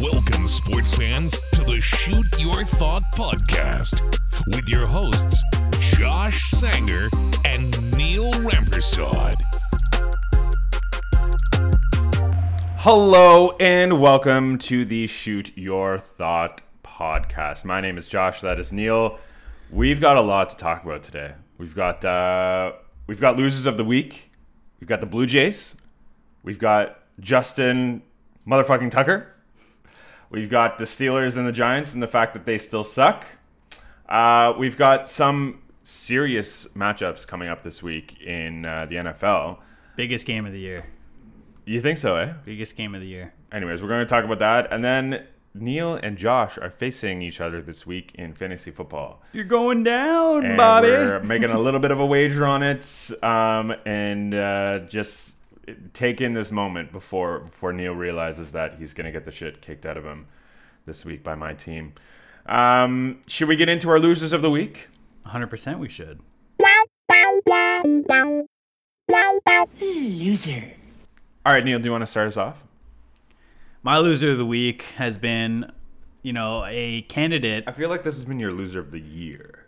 Welcome, sports fans, to the Shoot Your Thought podcast with your hosts, Josh Sanger and Neil Rampersad. Hello and welcome to the Shoot Your Thought podcast. My name is Josh. That is Neil. We've got a lot to talk about today. We've got uh, we've got losers of the week. We've got the Blue Jays. We've got Justin motherfucking Tucker. We've got the Steelers and the Giants and the fact that they still suck. Uh, we've got some serious matchups coming up this week in uh, the NFL. Biggest game of the year. You think so, eh? Biggest game of the year. Anyways, we're going to talk about that. And then Neil and Josh are facing each other this week in fantasy football. You're going down, And Bobby. we're making a little bit of a wager on it um, and uh, just take in this moment before before Neil realizes that he's going to get the shit kicked out of him this week by my team. Um, should we get into our losers of the week? 100% we should. Loser. All right, Neil, do you want to start us off? My loser of the week has been, you know, a candidate. I feel like this has been your loser of the year.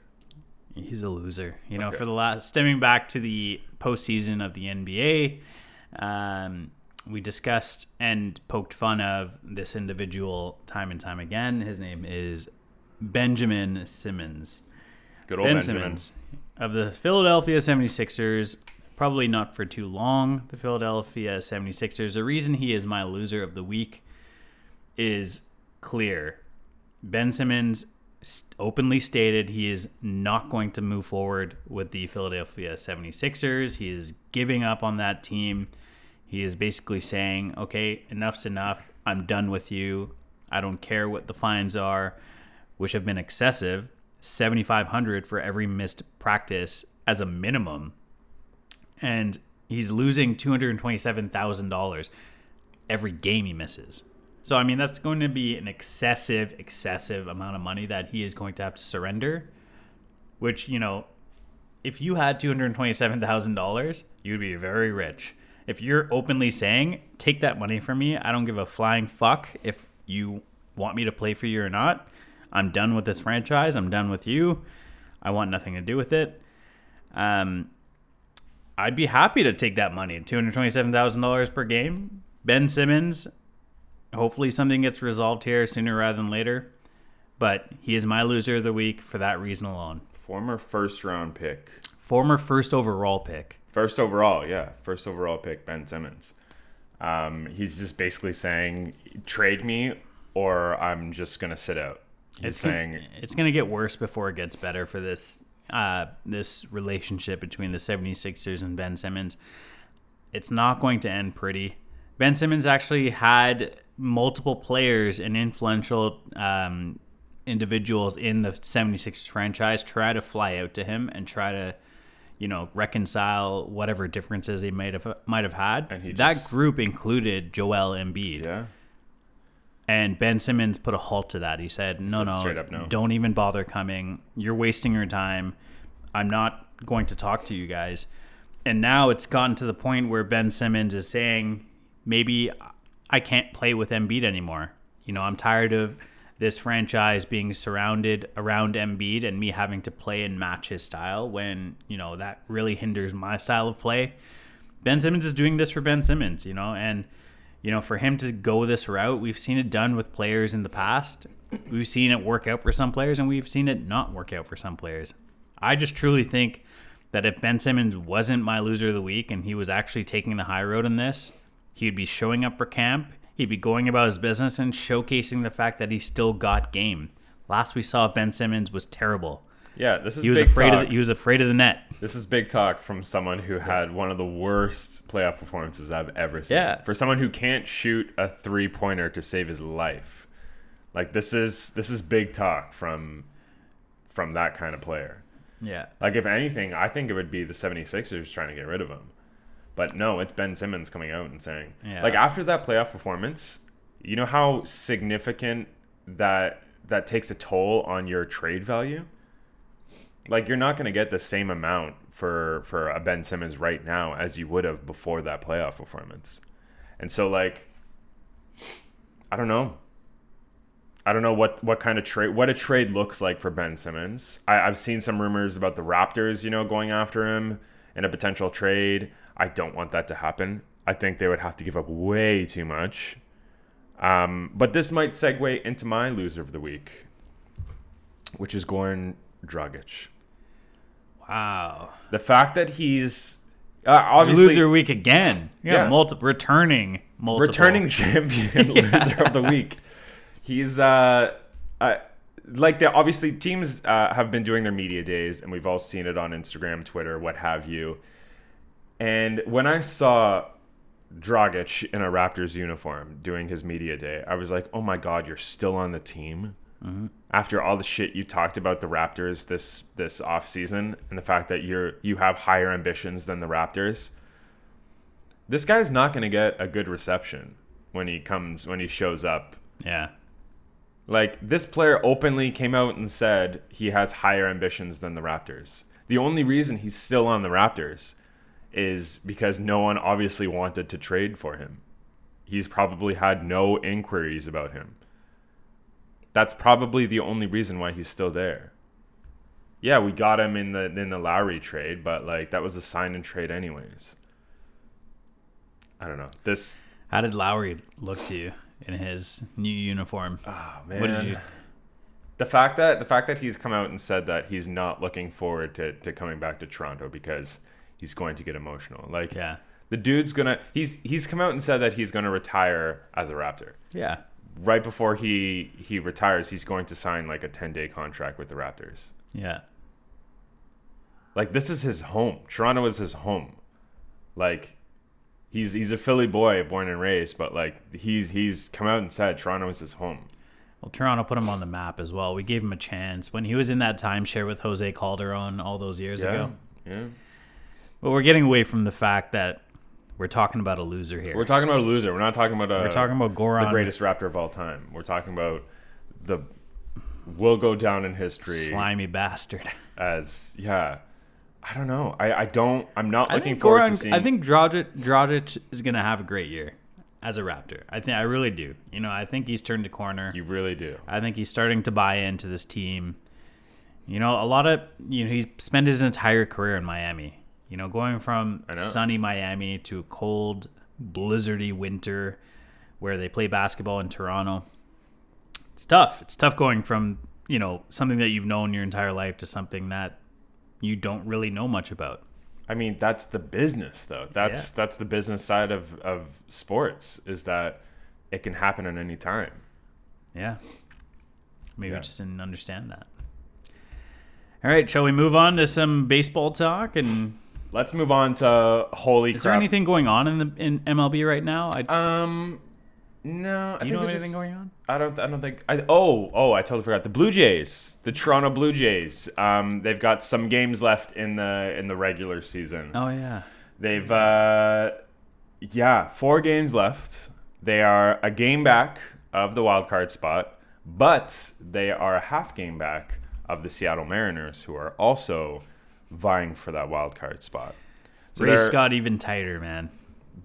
He's a loser. You know, Okay. for the last, stemming back to the postseason of the NBA, um, we discussed and poked fun of this individual time and time again. His name is Benjamin Simmons. Good old Ben Benjamin. Simmons of the Philadelphia 76ers. Probably not for too long. The Philadelphia 76ers. The reason he is my loser of the week is clear. Ben Simmons openly stated he is not going to move forward with the Philadelphia 76ers. He is giving up on that team. He is basically saying, okay, enough's enough. I'm done with you. I don't care what the fines are, which have been excessive 7,500 for every missed practice as a minimum. And he's losing $227,000 every game he misses. So, I mean, that's going to be an excessive, excessive amount of money that he is going to have to surrender, which, you know, if you had $227,000, you'd be very rich. If you're openly saying, take that money from me, I don't give a flying fuck if you want me to play for you or not. I'm done with this franchise. I'm done with you. I want nothing to do with it. Um, I'd be happy to take that money, $227,000 per game. Ben Simmons, hopefully something gets resolved here sooner rather than later. But he is my loser of the week for that reason alone. Former first round pick. Former first overall pick. First overall, yeah. First overall pick, Ben Simmons. Um, he's just basically saying, trade me or I'm just going to sit out. He's It's saying, gonna, it's going to get worse before it gets better for this uh, this relationship between the 76ers and Ben Simmons. It's not going to end pretty. Ben Simmons actually had multiple players and influential um, individuals in the 76ers franchise try to fly out to him and try to you know reconcile whatever differences they might have might have had. That just- group included Joel Embiid. yeah. And Ben Simmons put a halt to that. He said, "No, no, straight up no. don't even bother coming. You're wasting your time. I'm not going to talk to you guys." And now it's gotten to the point where Ben Simmons is saying, "Maybe I can't play with Embiid anymore. You know, I'm tired of this franchise being surrounded around Embiid and me having to play and match his style when, you know, that really hinders my style of play." Ben Simmons is doing this for Ben Simmons, you know, and you know, for him to go this route, we've seen it done with players in the past. We've seen it work out for some players, and we've seen it not work out for some players. I just truly think that if Ben Simmons wasn't my loser of the week and he was actually taking the high road in this, he'd be showing up for camp, he'd be going about his business and showcasing the fact that he still got game. Last we saw of Ben Simmons was terrible. Yeah, this is He was big afraid talk. of the, he was afraid of the net. This is big talk from someone who had one of the worst playoff performances I've ever seen. Yeah. For someone who can't shoot a three pointer to save his life. Like this is this is big talk from from that kind of player. Yeah. Like if anything, I think it would be the 76ers trying to get rid of him. But no, it's Ben Simmons coming out and saying Yeah. like after that playoff performance, you know how significant that that takes a toll on your trade value? Like you're not going to get the same amount for for a Ben Simmons right now as you would have before that playoff performance. And so like I don't know. I don't know what what kind of trade what a trade looks like for Ben Simmons. I, I've seen some rumors about the Raptors, you know, going after him in a potential trade. I don't want that to happen. I think they would have to give up way too much. Um, but this might segue into my loser of the week, which is Goran Dragic. Wow. The fact that he's uh, obviously Loser week again. Yeah, Yeah. multi- returning multiple. returning champion loser of the week. He's uh, uh like the obviously teams uh, have been doing their media days, and we've all seen it on Instagram, Twitter, what have you. And when I saw Dragic in a Raptors uniform doing his media day, I was like, "Oh my God, you're still on the team." Mm-hmm. After all the shit you talked about the Raptors this this off season, and the fact that you're you have higher ambitions than the Raptors, this guy's not going to get a good reception when he comes when he shows up. Yeah. Like this player openly came out and said he has higher ambitions than the Raptors. The only reason he's still on the Raptors is because no one obviously wanted to trade for him. He's probably had no inquiries about him. That's probably the only reason why he's still there. Yeah, we got him in the in the Lowry trade, but like that was a sign and trade anyways. I don't know. This How did Lowry look to you in his new uniform? oh man. What did you? The fact that the fact that he's come out and said that he's not looking forward to, to coming back to Toronto because he's going to get emotional. Like Yeah. the dude's gonna he's he's come out and said that he's gonna retire as a Raptor. Yeah. Right before he he retires, he's going to sign like a ten day contract with the Raptors. Yeah. Like this is his home. Toronto is his home. Like he's he's a Philly boy, born and raised, but like he's he's come out and said Toronto is his home. Well, Toronto put him on the map as well. We gave him a chance when he was in that timeshare with Jose Calderon all those years Yeah. ago. Yeah. But we're getting away from the fact that we're talking about a loser here. We're talking about a loser. We're not talking about a We're talking about Goran, the greatest Raptor of all time. We're talking about the will go down in history slimy bastard. as yeah. I don't know. I, I don't. I'm not I looking forward Goran, to seeing. I think Dragic, Dragic is going to have a great year as a Raptor. I think I really do. You know, I think he's turned a corner. you really do. I think he's starting to buy into this team. You know, a lot of you know he's spent his entire career in Miami. You know, going from know. sunny Miami to a cold, blizzardy winter where they play basketball in Toronto. It's tough. It's tough going from you know something that you've known your entire life to something that you don't really know much about. I mean, that's the business, though. That's Yeah. that's the business side of of sports is that it can happen at any time. Yeah. Maybe Yeah. we just didn't understand that. All right, shall we move on to some baseball talk? And Let's move on to holy is there anything going on in the in MLB right now? I, Um, no. do I you know think of we anything just- going on? I don't. I don't think. I oh oh. I totally forgot the Blue Jays, the Toronto Blue Jays. Um, they've got some games left in the in the regular season. Oh yeah. They've uh, yeah, four games left. They are a game back of the wild card spot, but they are a half game back of the Seattle Mariners, who are also vying for that wild card spot. So Race there, got even tighter, man.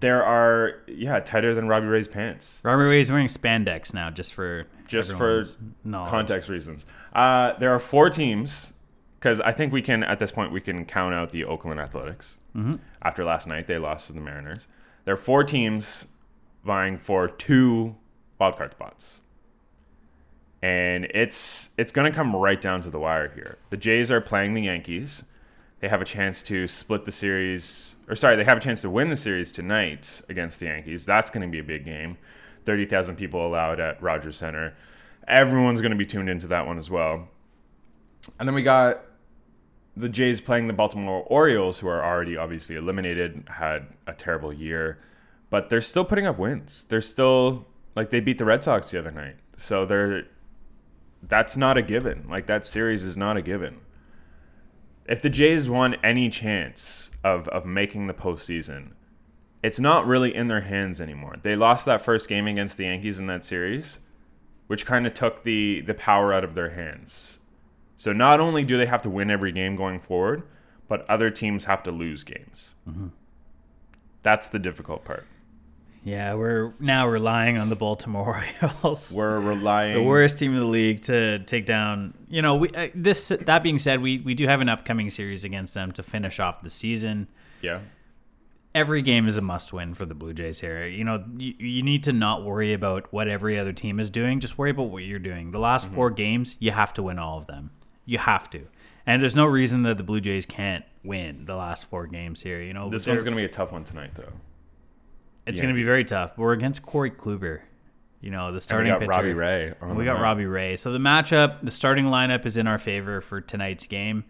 there are yeah tighter than Robbie Ray's pants. Robert Ray's wearing spandex now, just for just for knowledge. context reasons. Uh, there are four teams because I think we can at this point we can count out the Oakland Athletics. Mm-hmm. After last night, they lost to the Mariners. There are four teams vying for two wildcard spots, and it's it's going to come right down to the wire here. The Jays are playing the Yankees. They have a chance to split the series, or sorry, they have a chance to win the series tonight against the Yankees. That's going to be a big game. 30,000 people allowed at Rogers Center. Everyone's going to be tuned into that one as well. And then we got the Jays playing the Baltimore Orioles, who are already obviously eliminated, had a terrible year, but they're still putting up wins. They're still like they beat the Red Sox the other night. So they're that's not a given. Like that series is not a given. If the Jays won any chance of of making the postseason, it's not really in their hands anymore. They lost that first game against the Yankees in that series, which kind of took the the power out of their hands. So not only do they have to win every game going forward, but other teams have to lose games. Mm-hmm. That's the difficult part. Yeah, we're now relying on the Baltimore Orioles. We're relying. the worst team in the league to take down. You know, we uh, this. That being said, we we do have an upcoming series against them to finish off the season. Yeah. Every game is a must-win for the Blue Jays here. You know, you, you need to not worry about what every other team is doing. Just worry about what you're doing. The last four games, you have to win all of them. You have to. And there's no reason that the Blue Jays can't win the last four games here. You know, This one's gonna be a tough one tonight, though. It's going to be very tough. But we're against Corey Kluber. You know, the starting And we got pitcher. Robbie Ray. We got. Robbie Ray. So the matchup, the starting lineup is in our favor for tonight's game.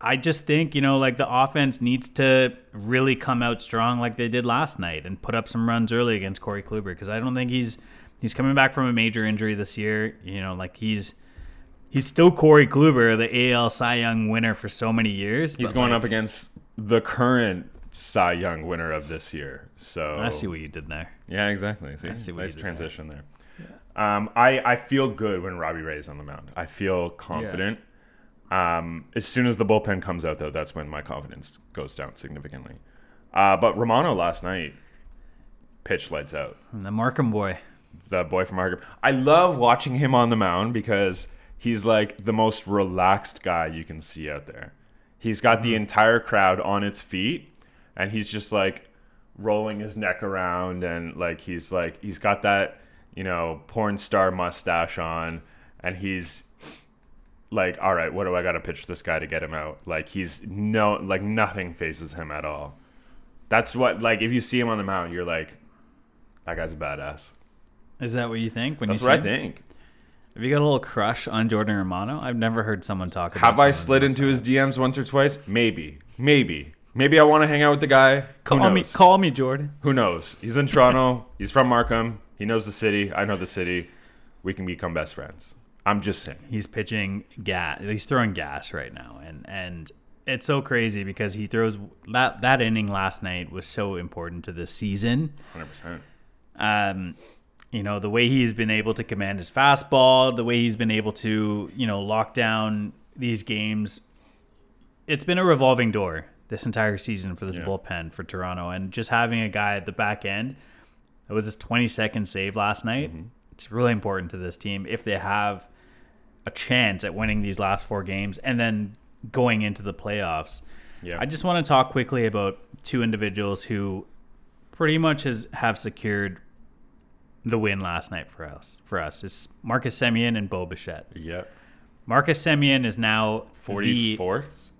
I just think, you know, like the offense needs to really come out strong like they did last night and put up some runs early against Corey Kluber because I don't think he's he's coming back from a major injury this year. You know, like he's he's still Corey Kluber, the AL Cy Young winner for so many years. He's going like, up against the current Cy Young winner of this year. So I see what you did there. Yeah, exactly. See, see what nice you did transition there. Um, I I feel good when Robbie Ray's on the mound. I feel confident. Um, as soon as the bullpen comes out, though, that's when my confidence goes down significantly. Uh, but Romano last night pitched lights out. And the Markham boy. The boy from Markham. I love watching him on the mound because he's like the most relaxed guy you can see out there. He's got the entire crowd on its feet, and he's just like rolling his neck around, and like he's like he's got that you know porn star mustache on, and he's like, all right, what do I got to pitch this guy to get him out? Like he's no like nothing faces him at all. That's what like if you see him on the mound, you're like, that guy's a badass. Is that what you think? When That's you what I him? think. Have you got a little crush on Jordan Romano? I've never heard someone talk about. Have I slid into his DMs once or twice? Maybe. Maybe. Maybe I want to hang out with the guy. Call me, call me, Jordan. Who knows? He's in Toronto. He's from Markham. He knows the city. I know the city. We can become best friends. I'm just saying. He's pitching gas. He's throwing gas right now, and and it's so crazy because he throws that that inning last night was so important to the season. 100%. Um, you know the way he's been able to command his fastball, the way he's been able to you know lock down these games. It's been a revolving door this entire season for this Yeah. bullpen for Toronto, and just having a guy at the back end. That was his 20 second save last night. Mm-hmm. It's really important to this team if they have a chance at winning these last four games and then going into the playoffs. Yeah. I just want to talk quickly about two individuals who pretty much has have secured the win last night for us. For us, it's Marcus Semien and Bo Bichette. Yep. Marcus Semien is now 44th?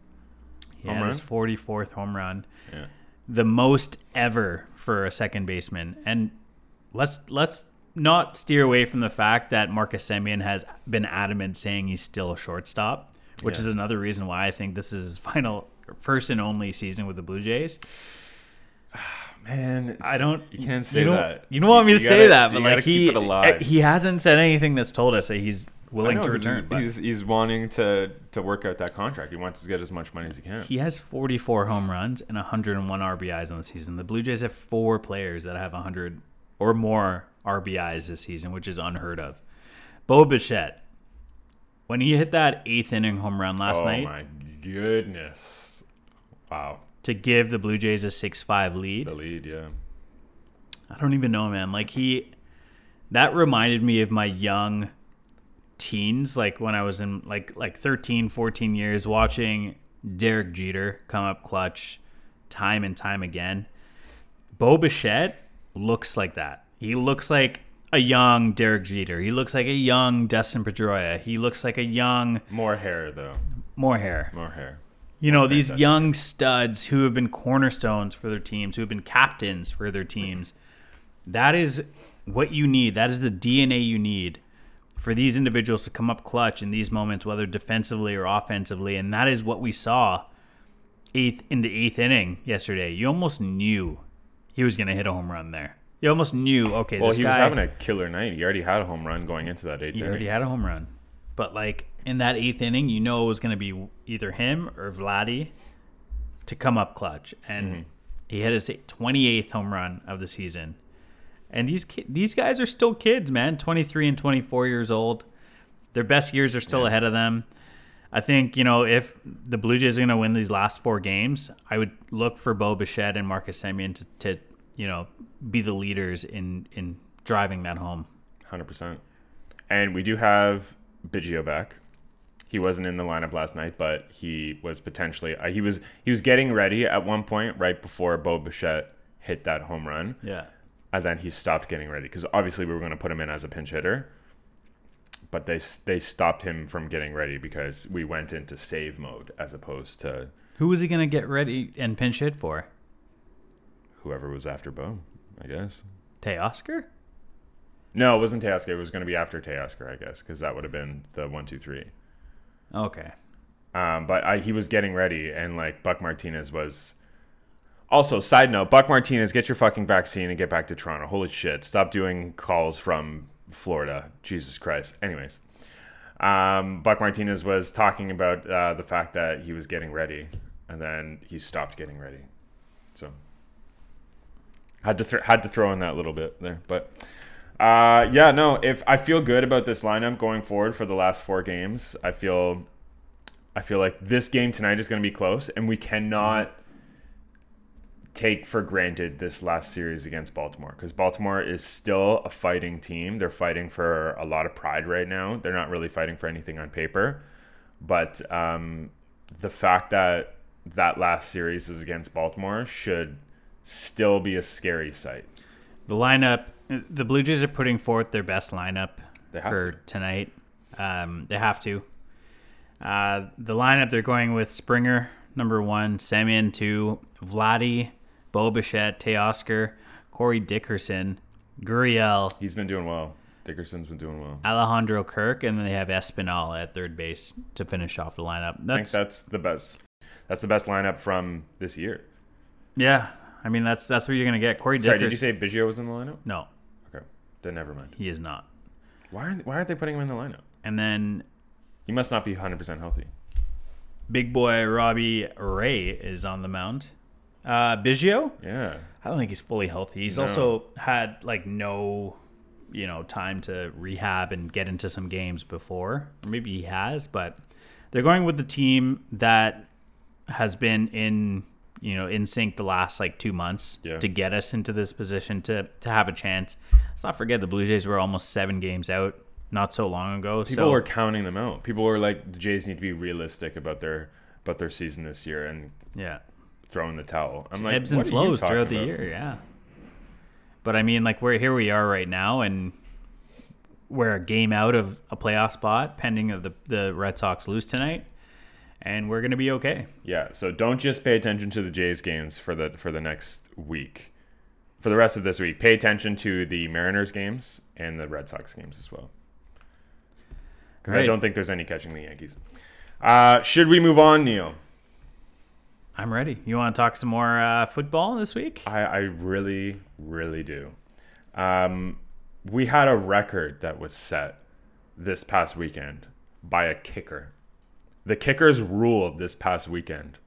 Yeah, home his 44th home run, Yeah. the most ever for a second baseman. And let's let's not steer away from the fact that Marcus Semien has been adamant saying he's still a shortstop, which Yeah. is another reason why I think this is his final first and only season with the Blue Jays. Man, I don't. You can't say you that. You don't want me You to say gotta- that, but like he eh, he hasn't said anything that's told us that he's willing know, to return. But He's, he's wanting to, to work out that contract. He wants to get as much money as he can. he has 44 home runs and 101 RBIs on the season. The Blue Jays have four players that have 100 or more RBIs this season, which is unheard of. Bo Bichette, when he hit that eighth inning home run last oh night my goodness! Wow, to give the Blue Jays a 6-5 lead, the lead. Yeah. I don't even know, man. Like he, that reminded me of my young teens, like when I was in like like 13, 14 years, watching Derek Jeter come up clutch time and time again. Bo Bichette looks like that. He looks like a young Derek Jeter. He looks like a young Dustin Pedroia. He looks like a young More hair though. more hair. More hair. You know, these young studs who have been cornerstones for their teams, who have been captains for their teams. That is what you need. That is the DNA you need for these individuals to come up clutch in these moments, whether defensively or offensively. And that is what we saw eighth in the eighth inning yesterday. You almost knew he was going to hit a home run there. You almost knew, okay, Well, he guy, was having a killer night. He already had a home run going into that eighth he inning. already had a home run. But like in that eighth inning, you know it was going to be either him or Vladdy to come up clutch, and mm-hmm. he hit his 28th home run of the season. And these ki- these guys are still kids, man. 23 and 24 years old. Their best years are still ahead of them. I think you know if the Blue Jays are going to win these last four games, I would look for Bo Bichette and Marcus Semien to, to you know, be the leaders in in driving that home. Hundred percent. And we do have Biggio back. He wasn't in the lineup last night, but he was potentially uh, he was he was getting ready at one point right before Bo Bichette hit that home run, Yeah. And then he stopped getting ready because obviously we were going to put him in as a pinch hitter, but they they stopped him from getting ready because we went into save mode as opposed to Who was he gonna get ready and pinch hit for? whoever was after Bo, I guess. Teoscar? No, it wasn't Teoscar. It was going to be after Teoscar, I guess, because that would have been the one, two, three. Okay. Um, but I, he was getting ready, and like Buck Martinez was. Also, side note, Buck Martinez, get your fucking vaccine and get back to Toronto. Holy shit! Stop doing calls from Florida. Jesus Christ. Anyways, um, Buck Martinez was talking about uh, the fact that he was getting ready, and then he stopped getting ready. So had to th- had to throw in that little bit there, but. Uh, yeah, no. If I feel good about this lineup going forward for the last four games, I feel I feel like this game tonight is going to be close, and we cannot take for granted this last series against Baltimore because Baltimore is still a fighting team. They're fighting for a lot of pride right now. They're not really fighting for anything on paper, but um, the fact that that last series is against Baltimore should still be a scary sight. The lineup, the Blue Jays are putting forth their best lineup for to. tonight. Um, they have to. Uh, the lineup they're going with Springer number one, Semien two, Vladdy, Bo Bichette, Teoscar, Corey Dickerson, Gurriel, He's been doing well. Dickerson's been doing well. Alejandro Kirk, and then they have Espinal at third base to finish off the lineup. I think That's that's the best. That's the best lineup from this year. yeah. I mean that's that's what you're gonna get. Corey Sorry, did you say Biggio was in the lineup? no? Okay, then never mind. He is not. Why aren't Why aren't they putting him in the lineup? And then He must not be 100 percent healthy. big boy Robbie Ray is on the mound. Uh, Biggio, Yeah, I don't think he's fully healthy. He's No. also had like no, you know, time to rehab and get into some games before. Or maybe he has, but they're going with the team that has been in, you know, in sync the last like two months Yeah. to get us into this position to to have a chance. Let's not forget the Blue Jays were almost seven games out not so long ago. people so, were counting them out. People were like, the Jays need to be realistic about their about their season this year and yeah. Throwing the towel. I'm like, ebbs and what are you flows throughout the about? year. Yeah. But I mean, like we're here we are right now, and we're a game out of a playoff spot, pending of the the Red Sox lose tonight, and we're gonna be okay. Yeah, so don't just pay attention to the Jays games for the for the next week. For the rest of this week, pay attention to the Mariners games and the Red Sox games as well. Because I don't think there's any catching the Yankees. Uh, should we move on, Neil? I'm ready. You want to talk some more uh, football this week? I, I really, really do. Um, we had a record that was set this past weekend by a kicker. The kickers ruled this past weekend.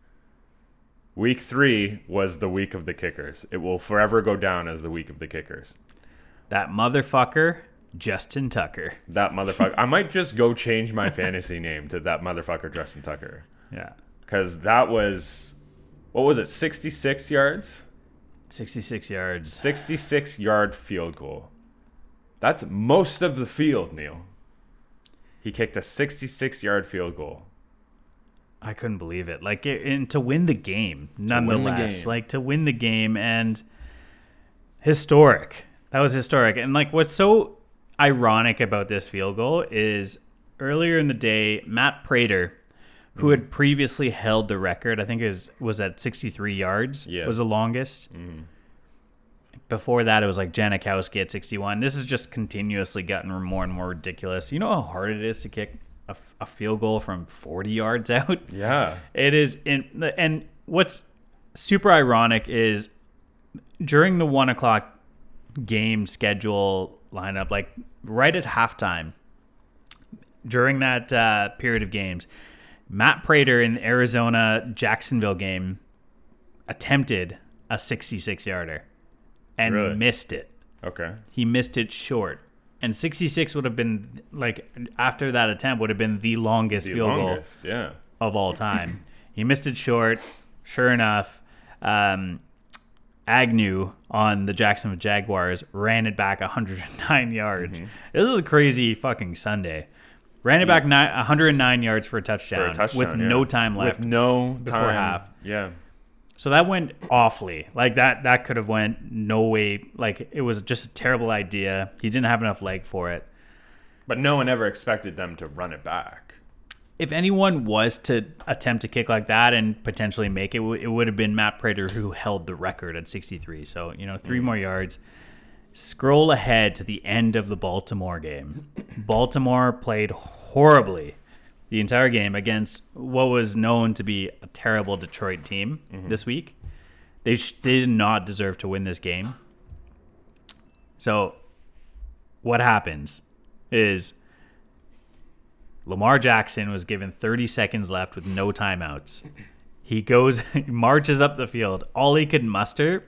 Week three was the week of the kickers. It will forever go down as the week of the kickers. That motherfucker, Justin Tucker. That motherfucker. I might just go change my fantasy name to that motherfucker, Justin Tucker. Yeah, Because that was, what was it, 66 yards? 66 yards. 66 yard field goal. That's most of the field, Neil. He kicked a 66 yard field goal. I couldn't believe it. Like, it, and to win the game, nonetheless, game. like to win the game and historic. That was historic. And like, what's so ironic about this field goal is earlier in the day, Matt Prater, who had previously held the record, I think it was, was at 63 yards, Yeah. was the longest. Before that, it was like Janikowski at 61. This has just continuously gotten more and more ridiculous. You know how hard it is to kick a field goal from 40 yards out? Yeah. It is in and what's super ironic is during the one o'clock game schedule lineup, like right at halftime, during that uh, period of games, Matt Prater in the Arizona Jacksonville game attempted a 66 yarder and Really? missed it. Okay. He missed it short. And 66 would have been like after that attempt would have been the longest The field goal. Yeah. of all time. he missed it short. Sure enough, um, Agnew on the Jacksonville Jaguars ran it back 109 yards. This is a crazy fucking Sunday. Ran it back ni- 109 yards for a touchdown, For a touchdown with yeah. no time left. With no before time. half. Yeah. So that went awfully. Like that that could have went no way. Like it was just a terrible idea. He didn't have enough leg for it. But no one ever expected them to run it back. If anyone was to attempt to kick like that and potentially make it, it would have been Matt Prater who held the record at 63. So, you know, 3 mm. more yards. Scroll ahead to the end of the Baltimore game. Baltimore played horribly the entire game against what was known to be a terrible Detroit team mm-hmm. this week. They, sh- they did not deserve to win this game. So, what happens is Lamar Jackson was given 30 seconds left with no timeouts. He goes, marches up the field. All he could muster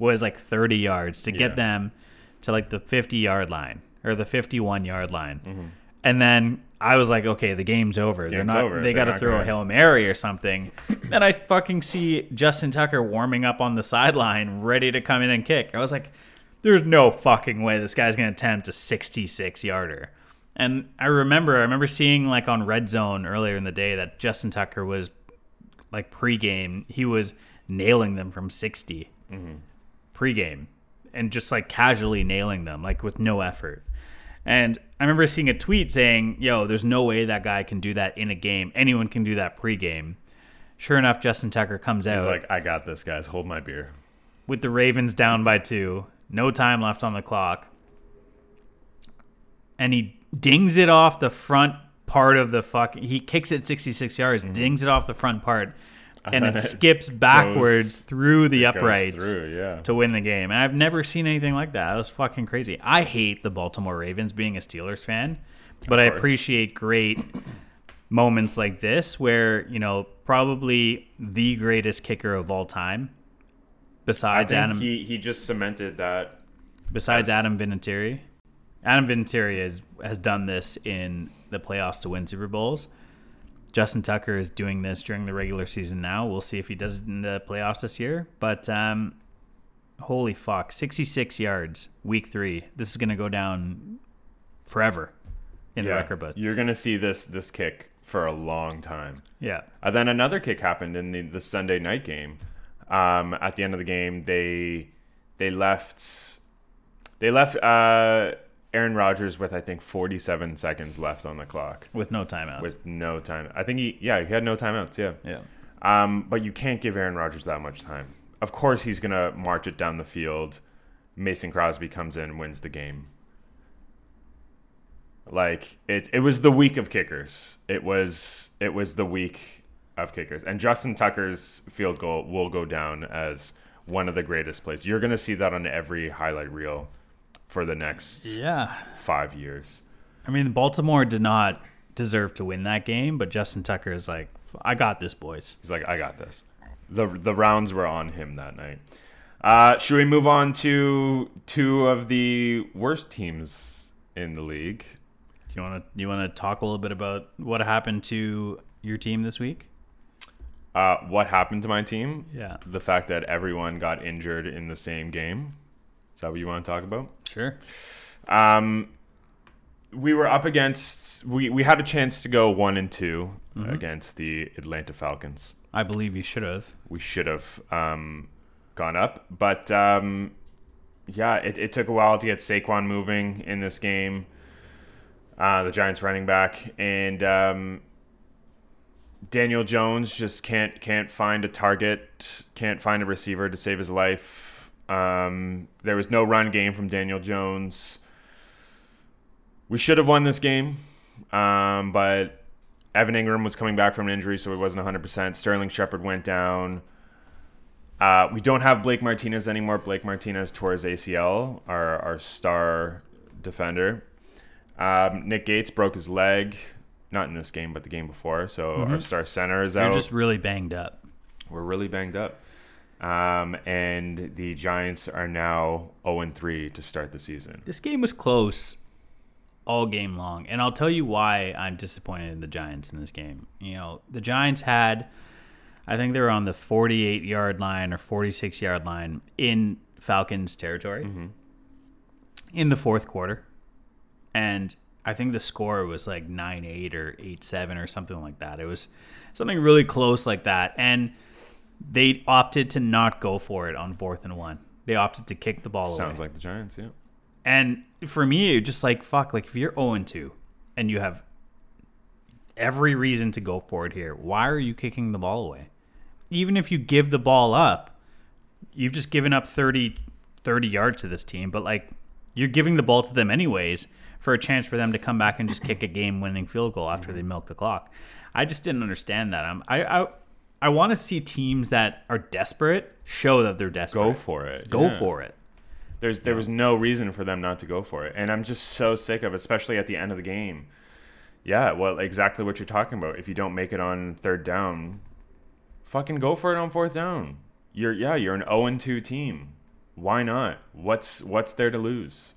was like 30 yards to Yeah. get them to like the 50 yard line or the 51 yard line. Mm-hmm. And then I was like, okay, the game's over. They're not. over. They got to throw a hail mary or something. then I fucking see Justin Tucker warming up on the sideline, ready to come in and kick. I was like, there's no fucking way this guy's gonna attempt a 66 yarder. And I remember, I remember seeing like on Red Zone earlier in the day that Justin Tucker was like pregame, he was nailing them from 60 pregame and just like casually nailing them, like with no effort. And I remember seeing a tweet saying, "Yo, there's no way that guy can do that in a game. Anyone can do that pregame." Sure enough, Justin Tucker comes out. He's like, I got this, guys. Hold my beer. with the Ravens down by two, no time left on the clock, and he dings it off the front part of the fuck. He kicks it 66 yards, mm-hmm. dings it off the front part, and it it skips backwards goes- through the uprights through, yeah. to win the game. And I've never seen anything like that. It was fucking crazy. I hate the Baltimore Ravens being a Steelers fan, but I appreciate great moments like this where, you know, probably the greatest kicker of all time besides Adam he, he just cemented that. besides Adam Vinatieri. Adam Vinatieri has has done this in the playoffs to win Super Bowls. Justin Tucker is doing this during the regular season now. We'll see if he does it in the playoffs this year. But um, holy fuck, 66 yards, week three. This is going to go down forever in the record book. You're gonna see this this kick for a long time. Yeah. And then another kick happened in the, the Sunday night game. Um, at the end of the game, they they left they left uh, Aaron Rodgers with I think 47 seconds left on the clock With no timeout. with no time. I think he yeah he had no timeouts. Yeah. yeah. Um, but you can't give Aaron Rodgers that much time. Of course, he's gonna march it down the field. Mason Crosby comes in, wins the game. Like it, it was the week of kickers. It was, it was the week of kickers, and Justin Tucker's field goal will go down as one of the greatest plays. You're gonna see that on every highlight reel for the next Yeah. five years. I mean, Baltimore did not deserve to win that game, but Justin Tucker is like, I got this, boys. He's like, I got this. The the rounds were on him that night. Uh, should we move on to two of the worst teams in the league? Do you want to you want to talk a little bit about what happened to your team this week? Uh, what happened to my team? Yeah. The fact that everyone got injured in the same game. Is that what you want to talk about? Sure. Um, we were up against. We, we had a chance to go one and 2 against the Atlanta Falcons. I believe you should have. we should have um, gone up. But um, yeah, it, it took a while to get Saquon moving in this game. Uh, the Giants running back and um, Daniel Jones just can't can't find a target, can't find a receiver to save his life. Um, there was no run game from Daniel Jones. We should have won this game, um, but Evan Engram was coming back from an injury, so he wasn't 100%. Sterling Shepard went down. Uh, we don't have Blake Martinez anymore. Blake Martinez tore his ACL, our, our star defender. Um, Nick Gates broke his leg, not in this game, but the game before. So our star center is out. You're out. just really banged up. We're really banged up. Um, and the Giants are now 0 3 to start the season. This game was close all game long, and I'll tell you why I'm disappointed in the Giants in this game. You know, the Giants had I think they were on the 48 yard line or 46 yard line in Falcons territory Mm-hmm. in the fourth quarter. And I think the score was like 9 8 or 8 7 or something like that. It was something really close like that. And they opted to not go for it on fourth and one. They opted to kick the ball away. Sounds like the Giants, yeah. And for me, just like fuck, like if you're 0 2 and you have every reason to go for it here, why are you kicking the ball away? Even if you give the ball up, you've just given up 30, 30 yards to this team, but like you're giving the ball to them anyways for a chance for them to come back and just kick a game winning field goal after they mm-hmm. milk the clock. I just didn't understand that. I'm, I, I, I want to see teams that are desperate show that they're desperate. Go for it. Go yeah. for it. There's there was no reason for them not to go for it, and I'm just so sick of, it, especially at the end of the game. Yeah, well, exactly what you're talking about. If you don't make it on third down, fucking go for it on fourth down. You're yeah, you're an 0 2 team. Why not? What's what's there to lose?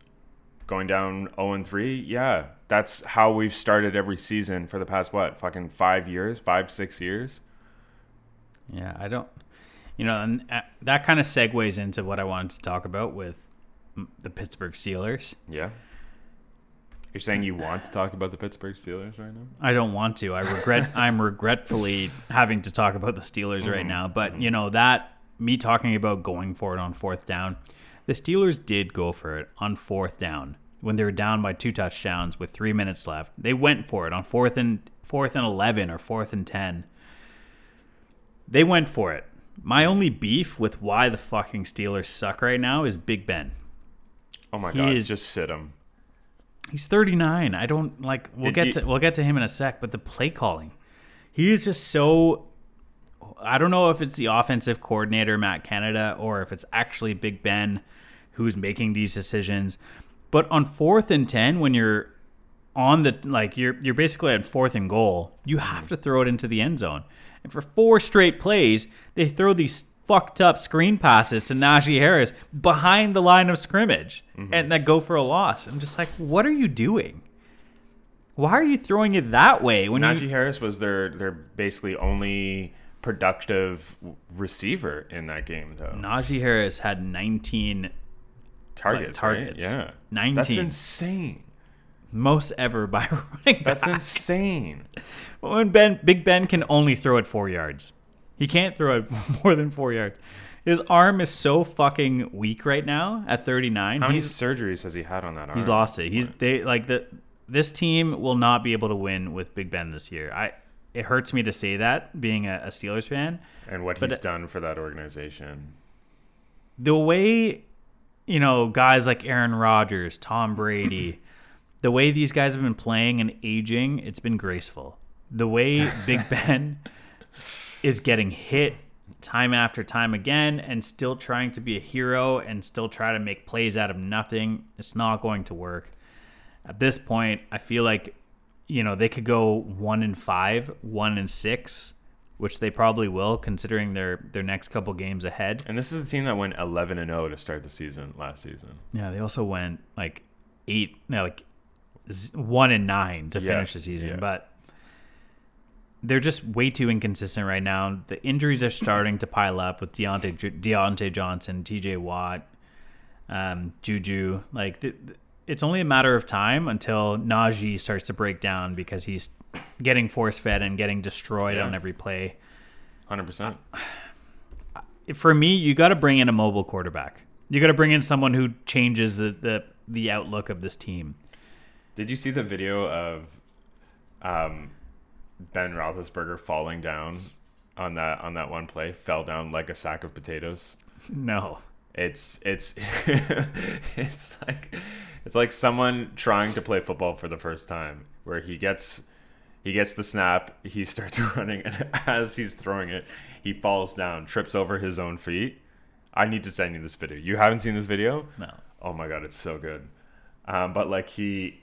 Going down 0 3? Yeah, that's how we've started every season for the past what? Fucking 5 years, 5 6 years. Yeah, I don't. You know, and uh, that kind of segues into what I wanted to talk about with the Pittsburgh Steelers. Yeah. You're saying you want to talk about the Pittsburgh Steelers right now? I don't want to. I regret. I'm regretfully having to talk about the Steelers right now. But you know that me talking about going for it on fourth down, the Steelers did go for it on fourth down when they were down by two touchdowns with three minutes left. They went for it on fourth and fourth and eleven or fourth and ten. They went for it. My only beef with why the fucking Steelers suck right now is Big Ben. Oh my He god, is- just sit him. He's 39. I don't like. We'll Did get you- to we'll get to him in a sec. But the play calling, he is just so. I don't know if it's the offensive coordinator Matt Canada or if it's actually Big Ben who's making these decisions. But on fourth and ten, when you're on the like you're you're basically at fourth and goal, you have mm-hmm. to throw it into the end zone. And for four straight plays, they throw these fucked up screen passes to Najee Harris behind the line of scrimmage mm-hmm. and that go for a loss. I'm just like, what are you doing? Why are you throwing it that way when Najee you Harris was their their basically only productive receiver in that game, though. Najee Harris had 19 targets, targets. Right? Yeah, 19. That's insane. Most ever by running back. That's insane. when Ben Big Ben can only throw it four yards. He can't throw it more than four yards. His arm is so fucking weak right now at 39. How many he's surgeries has he had on that arm? he's lost it. He's they like the this team will not be able to win with Big Ben this year. I it hurts me to say that being a, a Steelers fan. and what he's done for that organization. the way you know guys like Aaron Rodgers, Tom Brady, the way these guys have been playing and aging, it's been graceful. The way Big Ben is getting hit time after time again and still trying to be a hero and still try to make plays out of nothing, it's not going to work. At this point, I feel like you know, they could go 1 and 5, 1 and 6, which they probably will considering their their next couple games ahead. And this is the team that went 11 and 0 to start the season last season. Yeah, they also went like eight, no, like one and nine to Yeah, finish the season, yeah. but they're just way too inconsistent right now. The injuries are starting to pile up with Diontae Diontae Johnson, T.J. Watt, um, Juju. Like th- it's only a matter of time until Najee starts to break down because he's getting force fed and getting destroyed Yeah. on every play. 100%. for me, you got to bring in a mobile quarterback. You got to bring in someone who changes the, the the outlook of this team. Did you see the video of um, Ben Roethlisberger falling down on that on that one play? Fell down like a sack of potatoes. No, It's it's it's like it's like someone trying to play football for the first time, where he gets he gets the snap, he starts running, and as he's throwing it, he falls down, trips over his own feet. I need to send you this video. You haven't seen this video? no. Oh my god, it's so good. Um, but like he,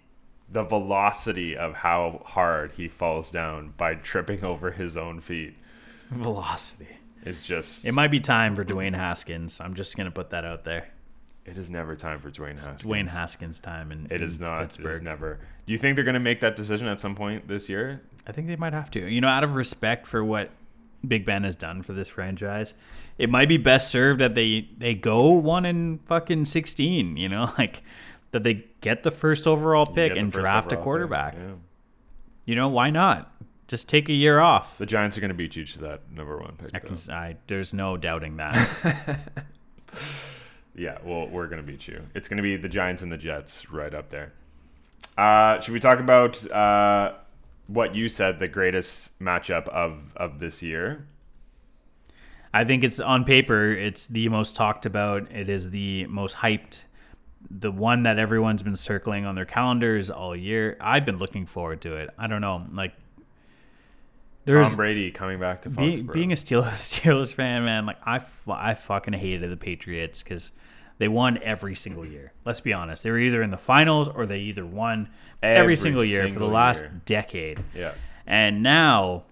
the velocity of how hard he falls down by tripping over his own feet Velocity. is just. It might be time for Dwayne Haskins. I'm just gonna put that out there. It is never time for Dwayne Haskins. Dwayne Haskins time and It is not. It Pittsburgh. is never. Do you think they're going to make that decision at some point this year? I think they might have to. You know, out of respect for what Big Ben has done for this franchise. It might be best served that they they go one in fucking sixteen. You know, like that they get the first overall pick and draft a quarterback. yeah. You know, why not? Just take a year off. The Giants are going to beat you to that number one pick. I can, I, there's no doubting that. Yeah, well, we're gonna beat you. It's gonna be the Giants and the Jets right up there. Uh, should we talk about uh, what you said the greatest matchup of of this year? I think it's on paper, it's the most talked about. It is the most hyped. The one that everyone's been circling on their calendars all year. I've been looking forward to it. I don't know, like there's Tom Brady coming back to being, being a Steelers, Steelers fan, man. Like I, I fucking hated the Patriots because they won every single year. Let's be honest, they were either in the finals or they either won every, Every single year for the last year. decade. yeah, And now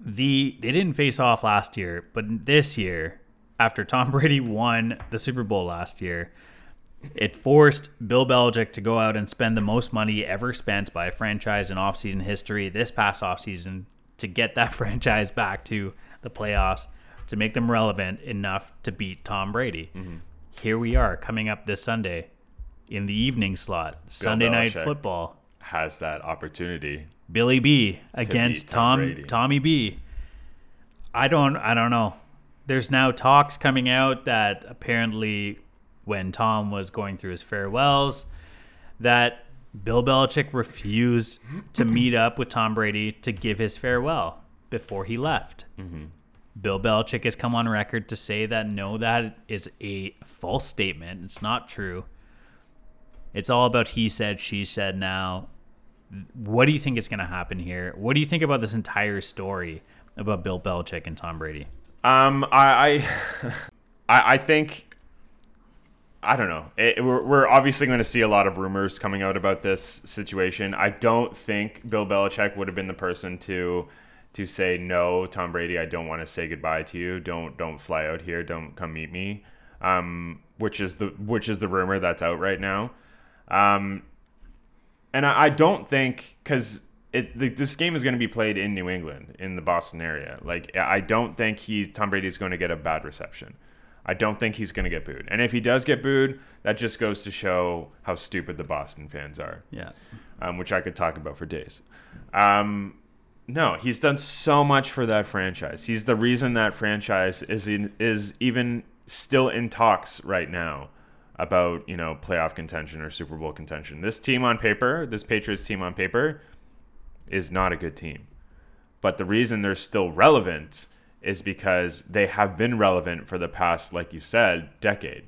the they didn't face off last year, but this year, after Tom Brady won the Super Bowl last year, it forced Bill Belichick to go out and spend the most money ever spent by a franchise in offseason history this past offseason to get that franchise back to the playoffs to make them relevant enough to beat Tom Brady. Mm-hmm. Here we are coming up this Sunday in the evening slot, Sunday night football. has that opportunity. Billy B against Tom Tom. Tommy B. I don't I don't know. There's now talks coming out that apparently when Tom was going through his farewells that Bill Belichick refused to meet up with Tom Brady to give his farewell before he left. Mm-hmm. Bill Belichick has come on record to say that no, that is a false statement. It's not true. It's all about he said, she said now. What do you think is going to happen here? What do you think about this entire story about Bill Belichick and Tom Brady? Um, I, I, I I think, I don't know. It, we're, we're obviously going to see a lot of rumors coming out about this situation. I don't think Bill Belichick would have been the person to, to say no, Tom Brady. I don't want to say goodbye to you. Don't don't fly out here. Don't come meet me. Um, which is the which is the rumor that's out right now. Um, and I, I don't think because it the, this game is going to be played in New England in the Boston area. Like I don't think he Tom Brady is going to get a bad reception. I don't think he's going to get booed. And if he does get booed, that just goes to show how stupid the Boston fans are, Yeah. um, which I could talk about for days. Um, no, he's done so much for that franchise. He's the reason that franchise is in, is even still in talks right now about you know playoff contention or Super Bowl contention. This team on paper, this Patriots team on paper, is not a good team. But the reason they're still relevant is because they have been relevant for the past, like you said, decade.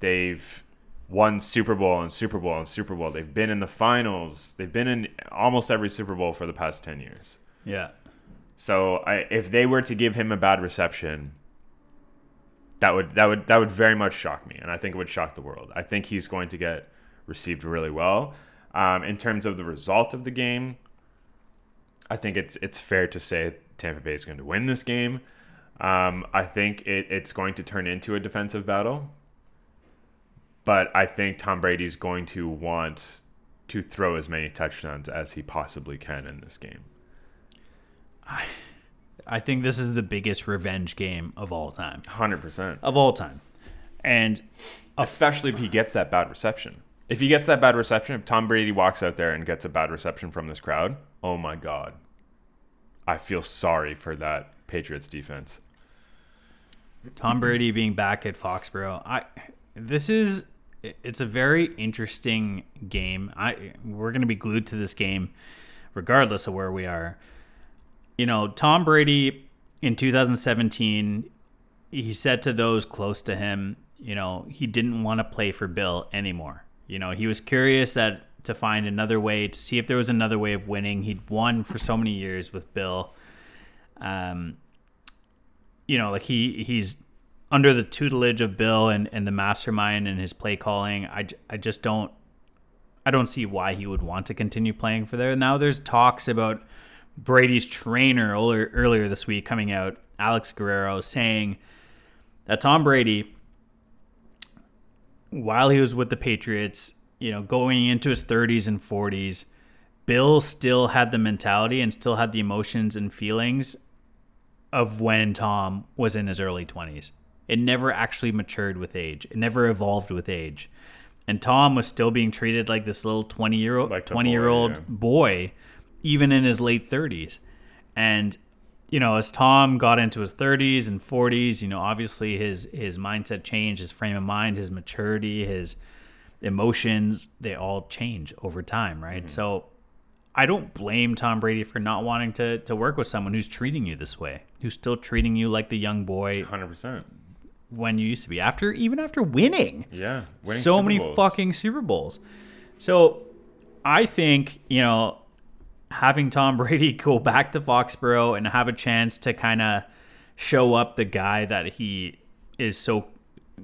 They've won Super Bowl and Super Bowl and Super Bowl. They've been in the finals. They've been in almost every Super Bowl for the past 10 years. Yeah. So I, if they were to give him a bad reception, that would that would that would very much shock me, and I think it would shock the world. I think he's going to get received really well. Um, in terms of the result of the game, I think it's it's fair to say Tampa Bay is going to win this game. Um, I think it, it's going to turn into a defensive battle, but I think Tom Brady's going to want to throw as many touchdowns as he possibly can in this game. I think this is the biggest revenge game of all time. Hundred percent. Of all time. And Especially if he gets that bad reception. If he gets that bad reception, if Tom Brady walks out there and gets a bad reception from this crowd, oh my god. I feel sorry for that Patriots defense. Tom Brady being back at Foxborough. I this is it's a very interesting game. I we're going to be glued to this game regardless of where we are. You know, Tom Brady in 2017 he said to those close to him, you know, he didn't want to play for Bill anymore. You know, he was curious that to find another way to see if there was another way of winning. He'd won for so many years with Bill. Um you know, like he he's under the tutelage of Bill and, and the mastermind and his play calling. I, I just don't I don't see why he would want to continue playing for there. Now there's talks about Brady's trainer earlier, earlier this week coming out, Alex Guerrero, saying that Tom Brady, while he was with the Patriots, you know, going into his 30s and 40s, Bill still had the mentality and still had the emotions and feelings of when Tom was in his early 20s. It never actually matured with age. It never evolved with age. And Tom was still being treated like this little 20 year old Like the 20 year old boy, yeah. boy even in his late 30s. And you know, as Tom got into his 30s and 40s, you know, obviously his his mindset changed, his frame of mind, his maturity, his emotions, they all change over time, right? Mm-hmm. So I don't blame Tom Brady for not wanting to to work with someone who's treating you this way, who's still treating you like the young boy Hundred percent. when you used to be. After even after winning Yeah. Winning so Super many Bowls. fucking Super Bowls. So I think, you know, having Tom Brady go back to Foxborough and have a chance to kind of show up the guy that he is so,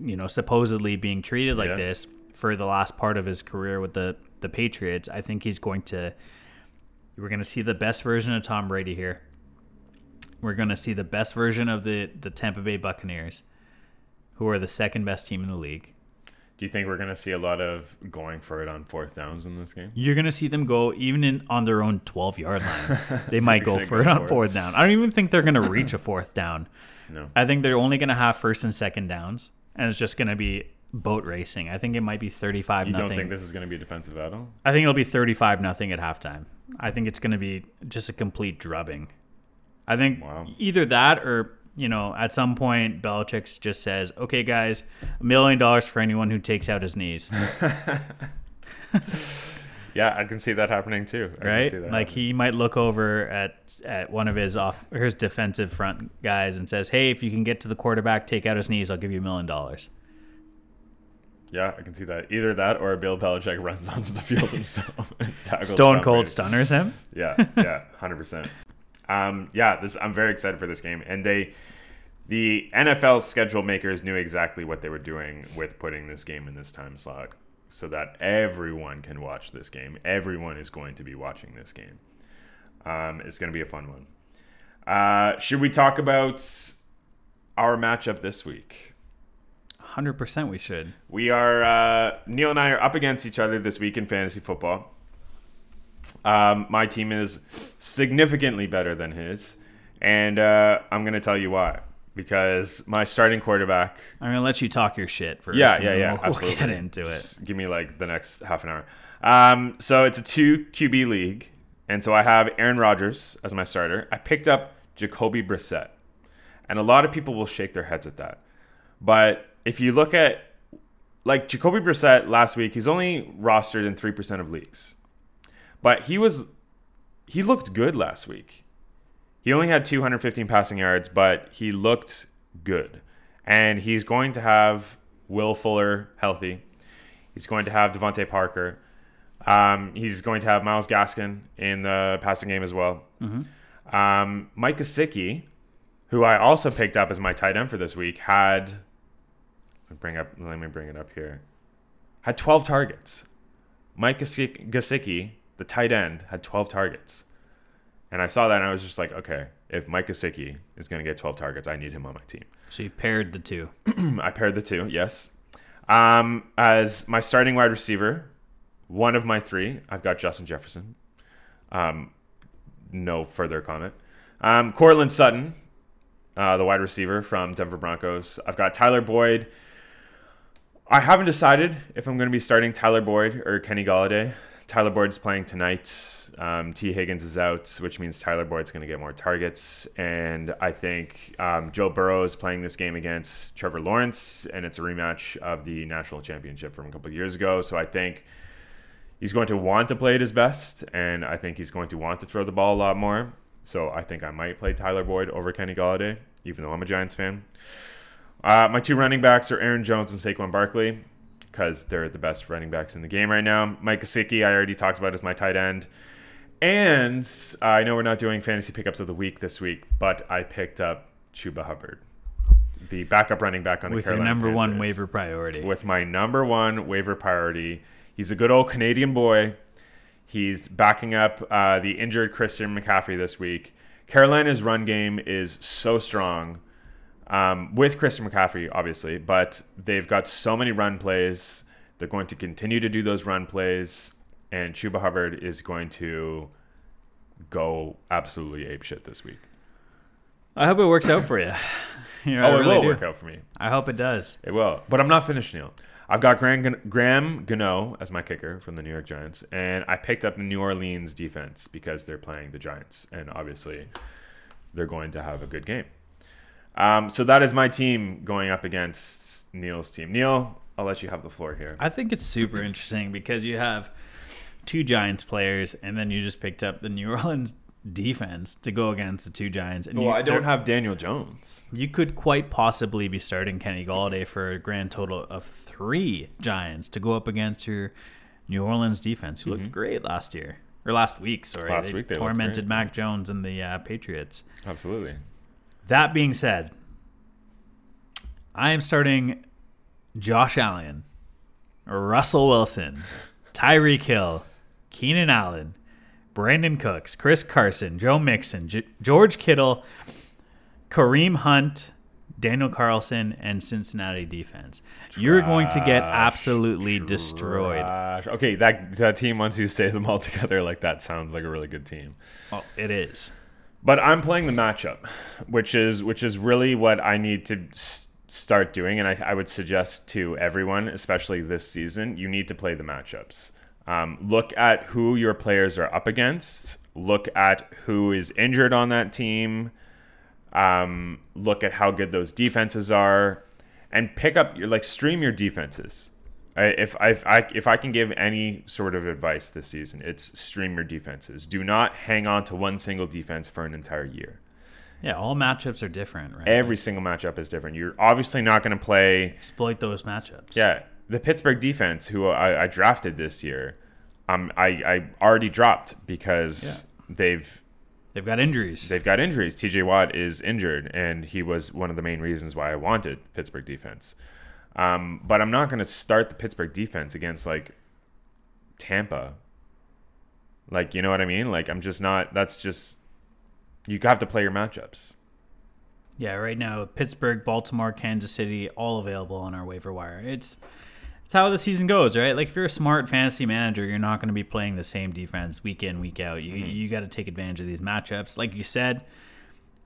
you know, supposedly being treated like Yeah. this for the last part of his career with the the Patriots, I think he's going to we're going to see the best version of Tom Brady here. We're going to see the best version of the the Tampa Bay Buccaneers, who are the second best team in the league. Do you think we're gonna see a lot of going for it on fourth downs in this game? You're gonna see them go even in on their own 12 yard line. They might go for go it on fourth down. I don't even think they're gonna reach a fourth down. No. I think they're only gonna have first and second downs, and it's just gonna be boat racing. I think it might be 35 You nothing. don't think this is gonna be a defensive battle? I think it'll be 35 nothing at halftime. I think it's gonna be just a complete drubbing. I think Wow. either that or you know at some point Belichick just says, "Okay, guys, a million dollars for anyone who takes out his knees." Yeah, I can see that happening too. I can right? see that Like happening. he might look over at at one of his off his defensive front guys and says, "Hey, if you can get to the quarterback, take out his knees, I'll give you a million dollars." Yeah, I can see that. Either that or Bill Belichick runs onto the field himself. and tackles Stone Cold stunners him. Yeah, yeah, hundred percent. Um, yeah, this I'm very excited for this game, and they, the NFL schedule makers knew exactly what they were doing with putting this game in this time slot, so that everyone can watch this game. Everyone is going to be watching this game. Um, it's going to be a fun one. Uh, should we talk about our matchup this week? Hundred percent, we should. We are uh, Neil and I are up against each other this week in fantasy football. Um, my team is significantly better than his, and uh, I'm going to tell you why. Because my starting quarterback, I'm gonna let you talk your shit first. Yeah, yeah, yeah, We'll, we'll absolutely. get into it. give me like the next half an hour. Um, so it's a two QB league, and so I have Aaron Rodgers as my starter. I picked up Jacoby Brissett, and a lot of people will shake their heads at that. But if you look at like Jacoby Brissett last week, he's only rostered in three percent of leagues, but he was he looked good last week. He only had 215 passing yards, but he looked good. And he's going to have Will Fuller healthy. He's going to have DeVante Parker. Um, he's going to have Myles Gaskin in the passing game as well. Um, Mike Gesicki, who I also picked up as my tight end for this week, had bring up let me bring it up here. Had 12 targets. Mike Gesicki, the tight end, had 12 targets. And I saw that and I was just like, okay, if Mike Gesicki is going to get 12 targets, I need him on my team. So you've paired the two. I paired the two, yes. Um, as my starting wide receiver, one of my three, I've got Justin Jefferson. Um, no further comment. Um, Courtland Sutton, uh, the wide receiver from Denver Broncos. I've got Tyler Boyd. I haven't decided if I'm going to be starting Tyler Boyd or Kenny Golladay. Tyler Boyd's playing tonight. Um, Tee Higgins is out, which means Tyler Boyd's going to get more targets. And I think um, Joe Burrow is playing this game against Trevor Lawrence, and it's a rematch of the national championship from a couple years ago. So I think he's going to want to play at his best, and I think he's going to want to throw the ball a lot more. So I think I might play Tyler Boyd over Kenny Golladay, even though I'm a Giants fan. Uh, my two running backs are Aaron Jones and Saquon Barkley because they're the best running backs in the game right now. Mike Gesicki, I already talked about as my tight end. And I know we're not doing fantasy pickups of the week this week, but I picked up Chuba Hubbard, the backup running back on the with your Carolina number one waiver priority. with my number one waiver priority. He's a good old Canadian boy. He's backing up uh, the injured Christian McCaffrey this week. Carolina's run game is so strong um, with Christian McCaffrey, obviously, but they've got so many run plays. They're going to continue to do those run plays, and Chuba Hubbard is going to go absolutely apeshit this week. I hope it works out for you. You know, I Oh, it really will do. work out for me. I hope it does. It will. But I'm not finished, Neil. I've got Graham, Graham Gano as my kicker from the New York Giants, and I picked up the New Orleans defense because they're playing the Giants, and obviously they're going to have a good game. Um, so that is my team going up against Neil's team. Neil, I'll let you have the floor here. I think it's super interesting because you have two Giants players, and then you just picked up the New Orleans defense to go against the two Giants. And Well, you, I don't have Daniel Jones. You could quite possibly be starting Kenny Golladay for a grand total of three Giants to go up against your New Orleans defense, who looked great last year or last week. Sorry, Mm-hmm. Last week they tormented. Mac Jones and the uh, Patriots. Absolutely. That being said, I am starting Josh Allen, Russell Wilson, Tyreek Hill, Keenan Allen, Brandin Cooks, Chris Carson, Joe Mixon, J- George Kittle, Kareem Hunt, Daniel Carlson, and Cincinnati defense. You're going to get absolutely destroyed. Okay, that that team once you say them all together like that sounds like a really good team. Oh, it is. But I'm playing the matchup, which is which is really what I need to s- start doing, and I, I would suggest to everyone, especially this season, you need to play the matchups. Um, look at who your players are up against. Look at who is injured on that team. Um, look at how good those defenses are, and pick up your like stream your defenses. I, if I, if I if I can give any sort of advice this season, it's stream your defenses. Do not hang on to one single defense for an entire year. Yeah, all matchups are different, right? Every single matchup is different. You're obviously not going to play. Exploit those matchups. Yeah, the Pittsburgh defense, who I, I drafted this year, um, I, I already dropped because they've They've got injuries. they've got injuries. T.J. Watt is injured, and he was one of the main reasons why I wanted Pittsburgh defense. Um, but I'm not going to start the Pittsburgh defense against like Tampa. Like, you know what I mean? Like, I'm just not. That's just you have to play your matchups. Yeah, right now Pittsburgh, Baltimore, Kansas City, all available on our waiver wire. It's it's how the season goes, right? Like if you're a smart fantasy manager, you're not going to be playing the same defense week in, week out. You you got to take advantage of these matchups. Like you said,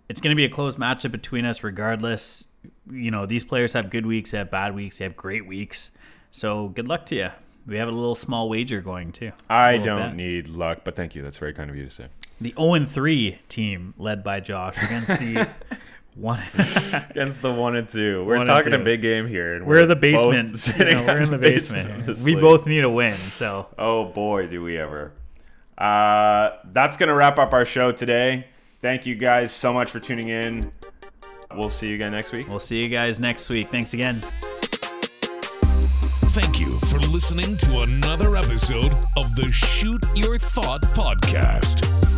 it's going to be a close matchup between us regardless. You know, these players have good weeks, they have bad weeks, they have great weeks. So, good luck to you. We have a little small wager going too. I don't bet. need luck, but thank you. That's very kind of you to say. the 0 3 team led by Josh against the one Against the one and two, we're One talking a big game here. And We're the basement. You know, we're in the basement. this we both need a win. So Oh boy, do we ever. Uh, that's going to wrap up our show today. Thank you guys so much for tuning in. We'll see you again next week. we'll see you guys next week. Thanks again. Thank you for listening to another episode of the Shoot Your Thought podcast.